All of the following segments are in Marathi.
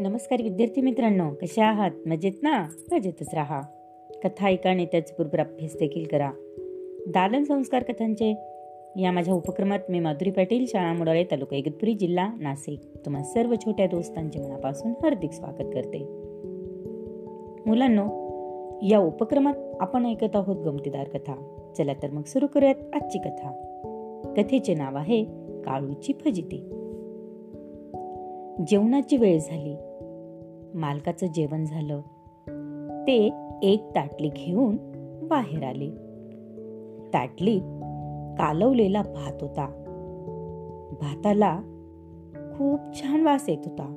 नमस्कार विद्यार्थी मित्रांनो कसे आहात? मजेत ना? मजेतच राहा. कथा ऐका आणि त्याचबरोबर अभ्यास देखील करा. दालन संस्कार कथांचे या माझ्या उपक्रमात मी माधुरी पाटील शाळा मुडाळे तालुका इगतपुरी जिल्हा नाशिक. तुम्हा सर्व छोट्या दोस्तांचे मनापासून हार्दिक स्वागत करते. मुलांनो या उपक्रमात आपण ऐकत आहोत गमतीदार कथा. चला तर मग सुरू करूयात आजची कथा. कथेचे नाव आहे काळूची फजिती. जेवणाची वेळ झाली. मालकाचं जेवण झालं. ते एक ताटली घेऊन बाहेर आले. ताटलीत कालवलेला भात होता. भाताला खूप छान वास येत होता.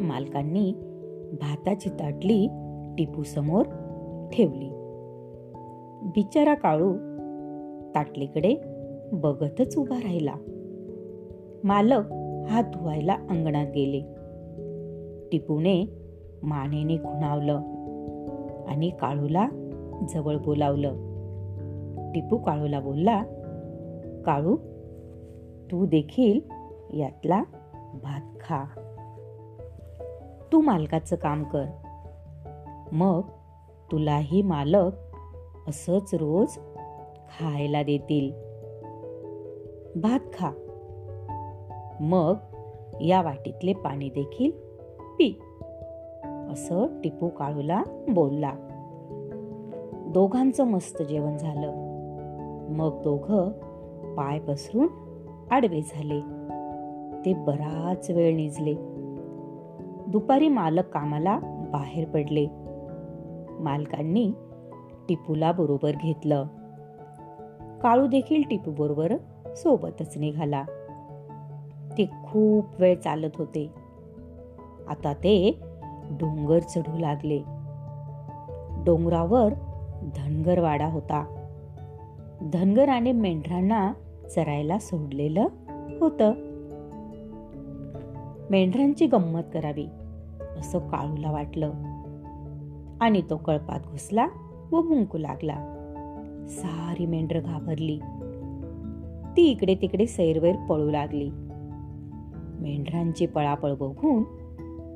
मालकांनी भाताची ताटली टिपू समोर ठेवली. बिचारा काळू ताटलीकडे बघतच उभा राहिला. मालक हात धुवायला अंगणात गेले. टिपूने मानेने खुणावलं आणि काळूला जवळ बोलावलं. टिपू काळूला बोलला काळू तू देखील यातला भात खा. तू मालकाचं काम कर. मग तुलाही मालक असंच रोज खायला देतील. भात खा. मग या वाटीतले पाणी देखील पी असं टिपू काळूला बोलला. दोघांचं मस्त जेवण झालं. मग दोघ पाय पसरून आडवे झाले. ते बराच वेळ निजले. दुपारी मालक कामाला बाहेर पडले. मालकांनी टिपूला बरोबर घेतलं. काळू देखील टिपू बरोबर सोबतच निघाला. ते खूप वेळ चालत होते. आता ते डोंगर चढू लागले. डोंगरावर धनगरवाडा होता. धनगराने मेंढरांना चरायला सोडलेलं होत. मेंढरांची गंमत करावी असं काळूला वाटलं. आणि तो कळपात घुसला व भुंकू लागला. सारी मेंढर घाबरली. ती इकडे तिकडे सैरवैर पळू लागली. मेंढरांची पळापळ बघून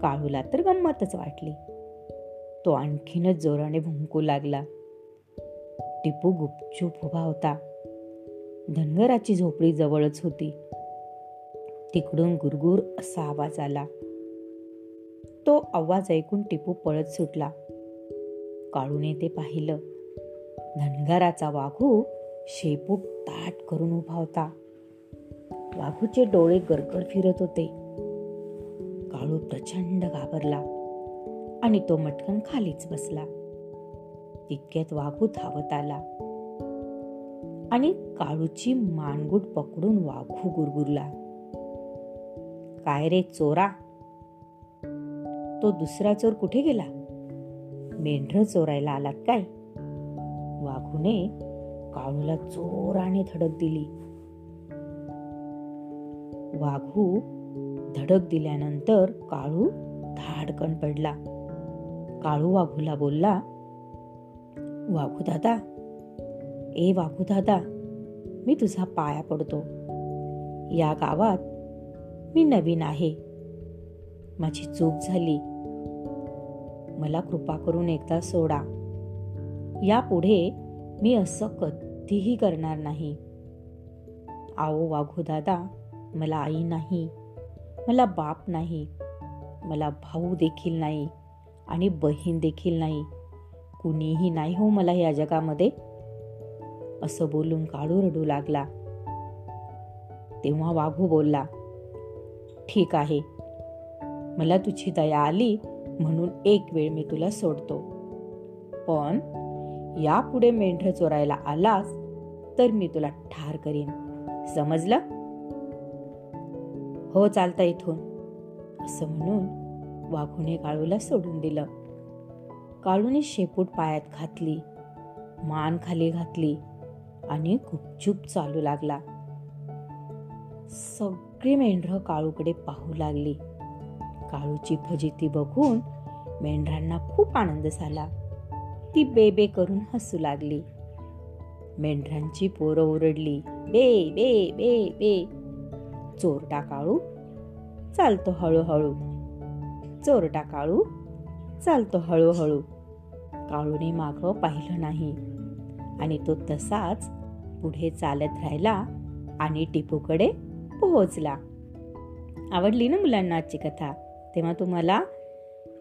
काळूला तर गंमतच वाटली. तो आणखीनच जोराने भुंकू लागला. टिपू गुपचूप उभा होता. धनगराची झोपडी जवळच होती. तिकडून गुरगुर असा आवाज आला. तो आवाज ऐकून टिपू पळत सुटला. काळूने ते पाहिलं. धनगराचा वाघू शेपूट ताट करून उभा होता. वाघूचे डोळे गरगर फिरत होते. काळू प्रचंड घाबरला आणि तो मटकन खालीच बसला. तितक्यात वाघू धावत आला. आणि काळूची मानगुट पकडून वाघू गुरगुरला. काय रे चोरा? तो दुसरा चोर कुठे गेला? मेंढर चोरायला आलात काय? वाघूने काळूला चोराने धडक दिली. वाघू धडक दिल्यानंतर काळू धाडकन पडला. काळू वाघूला बोलला वाघू दादा ए वाघू दादा मी तुझा पाया पडतो. या गावात मी नवीन आहे. माझी चूक झाली. मला कृपा करून एकदा सोडा. यापुढे मी असं कधीही करणार नाही. आओ वाघू दादा मला आई नाही. मला बाप नाही मला भाऊ देखील नाही आणि बहीण देखील नाही. कुणीही नाही हो मला या जगामध्ये. असं बोलून काळू रडू लागला. तेव्हा वाघू बोलला ठीक आहे. मला तुझी दया आली म्हणून एक वेळ मी तुला सोडतो. पण यापुढे मेंढर चोरायला आलास तर मी तुला ठार करीन. समजलं? हो चालता इथून. असं म्हणून वाघुने काळूला सोडून दिलं. काळूने शेपूट पायात घातली मान खाली घातली आणि गुपचूप चालू लागला. सगळी मेंढरं काळूकडे पाहू लागली. काळूची फजिती बघून मेंढरांना खूप आनंद झाला. ती बेबे करून हसू लागली. मेंढरांची पोरं ओरडली बे बे बे बे. चोरटा काळू चालतो हळूहळू. चोरटा काळू चालतो हळूहळू. काळूने माग पाहिलं नाही. आणि तो तसाच पुढे चालत राहिला आणि टिपूकडे पोहोचला. आवडली ना मुलांना आजची कथा? तेव्हा तुम्हाला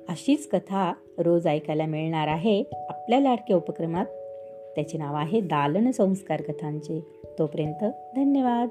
अशीच कथा रोज ऐकायला मिळणार आहे आपल्या लाडक्या उपक्रमात. त्याचे नाव आहे दालन संस्कार कथांचे. तोपर्यंत धन्यवाद.